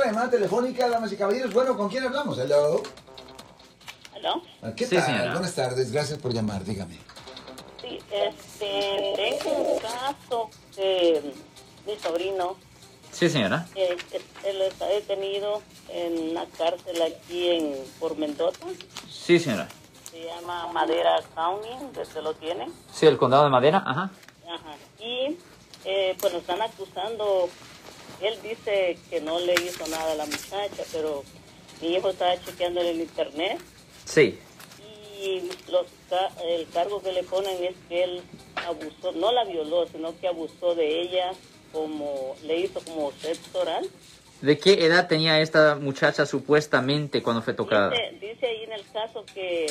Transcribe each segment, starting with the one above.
otra llamada telefónica, damas y caballeros. Bueno, ¿con quién hablamos? Hello. ¿Aló? ¿Qué Sí, tal? señora. Buenas tardes, gracias por llamar, dígame. Sí, este, tengo un caso de mi sobrino, Sí, señora. eh, él está detenido en una cárcel aquí en, por Mendoza, Sí, señora. se llama Madera County, que se lo tienen. Sí, el condado de Madera. Ajá. Ajá. Y eh, pues lo están acusando, él dice que no le hizo nada a la muchacha, pero mi hijo estaba chequeando en el internet Sí. y los el cargo que le ponen es que él abusó, no la violó, sino que abusó de ella, como le hizo como sexo oral. ¿De qué edad tenía esta muchacha supuestamente cuando fue tocada? Dice, dice ahí en el caso que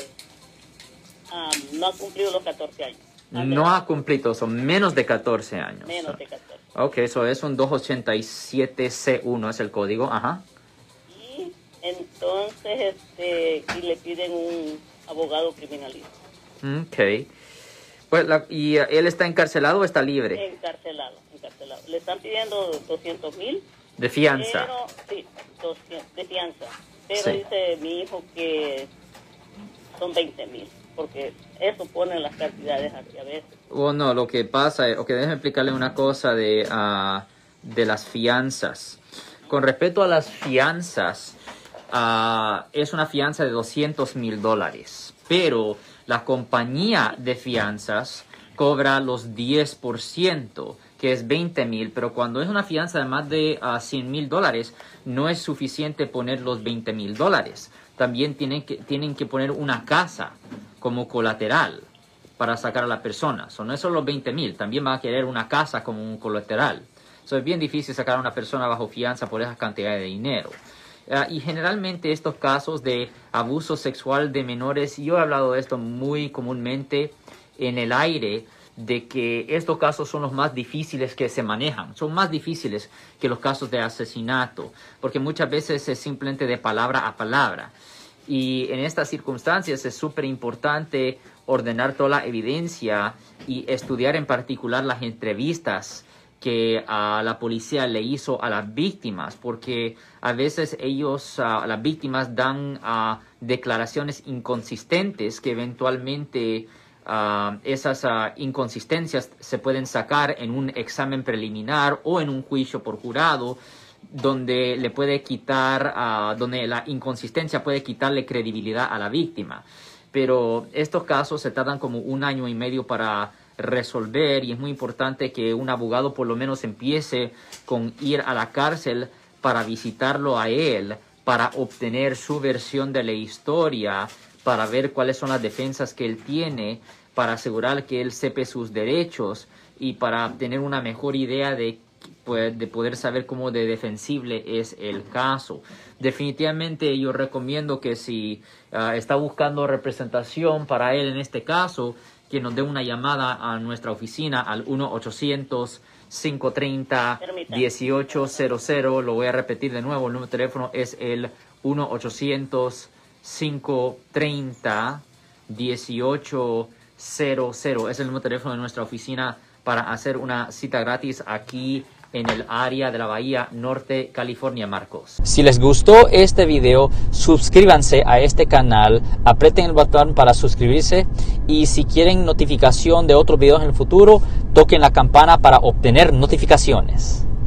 ah, no ha cumplido los 14 años. No ha cumplido, son menos de 14 años. Menos de 14. Ok, eso es un 287C1, es el código. Ajá. Y entonces este, y le piden un abogado criminalista. Ok. Pues, la- ¿Y eh, él está encarcelado o está libre? Encarcelado, encarcelado. Le están pidiendo 200 mil. De fianza. Pero, sí, 200 de fianza. Pero Sí. dice mi hijo que son 20 mil, porque eso ponen las cantidades así a veces. O no, lo que pasa es, ok, déjeme explicarle una cosa de, ah, de las fianzas. Con respecto a las fianzas, ah, es una fianza de 200 mil dólares, pero la compañía de fianzas cobra los 10%, que es 20 mil, pero cuando es una fianza de más de ah, 100 mil dólares, no es suficiente poner los 20 mil dólares. También tienen que, tienen que poner una casa como colateral para sacar a la persona. So, no es solo los 20 mil, también va a querer una casa como un colateral. So, es bien difícil sacar a una persona bajo fianza por esa cantidad de dinero. Ah, y generalmente estos casos de abuso sexual de menores, yo he hablado de esto muy comúnmente en el aire, de que estos casos son los más difíciles que se manejan, son más difíciles que los casos de asesinato, porque muchas veces es simplemente de palabra a palabra. Y en estas circunstancias es súper importante ordenar toda la evidencia y estudiar en particular las entrevistas que a la policía le hizo a las víctimas, porque a veces ellos, ah, las víctimas, dan ah, declaraciones inconsistentes que eventualmente esas inconsistencias se pueden sacar en un examen preliminar o en un juicio por jurado donde le puede quitar, ah, donde la inconsistencia puede quitarle credibilidad a la víctima. Pero estos casos se tardan como un año y medio para resolver y es muy importante que un abogado por lo menos empiece con ir a la cárcel para visitarlo a él, para obtener su versión de la historia, para ver cuáles son las defensas que él tiene, para asegurar que él sepa sus derechos y para tener una mejor idea de de poder saber cómo de defensible es el caso. Definitivamente yo recomiendo que si ah, está buscando representación para él en este caso, que nos dé una llamada a nuestra oficina al 1-800-530-1800. Lo voy a repetir de nuevo, el número de teléfono es el 1-800-530-1800. Es el número de teléfono de nuestra oficina para hacer una cita gratis aquí en el área de la Bahía Norte, California, Marcos. Si les gustó este video, suscríbanse a este canal, aprieten el botón para suscribirse y si quieren notificación de otros videos en el futuro, toquen la campana para obtener notificaciones.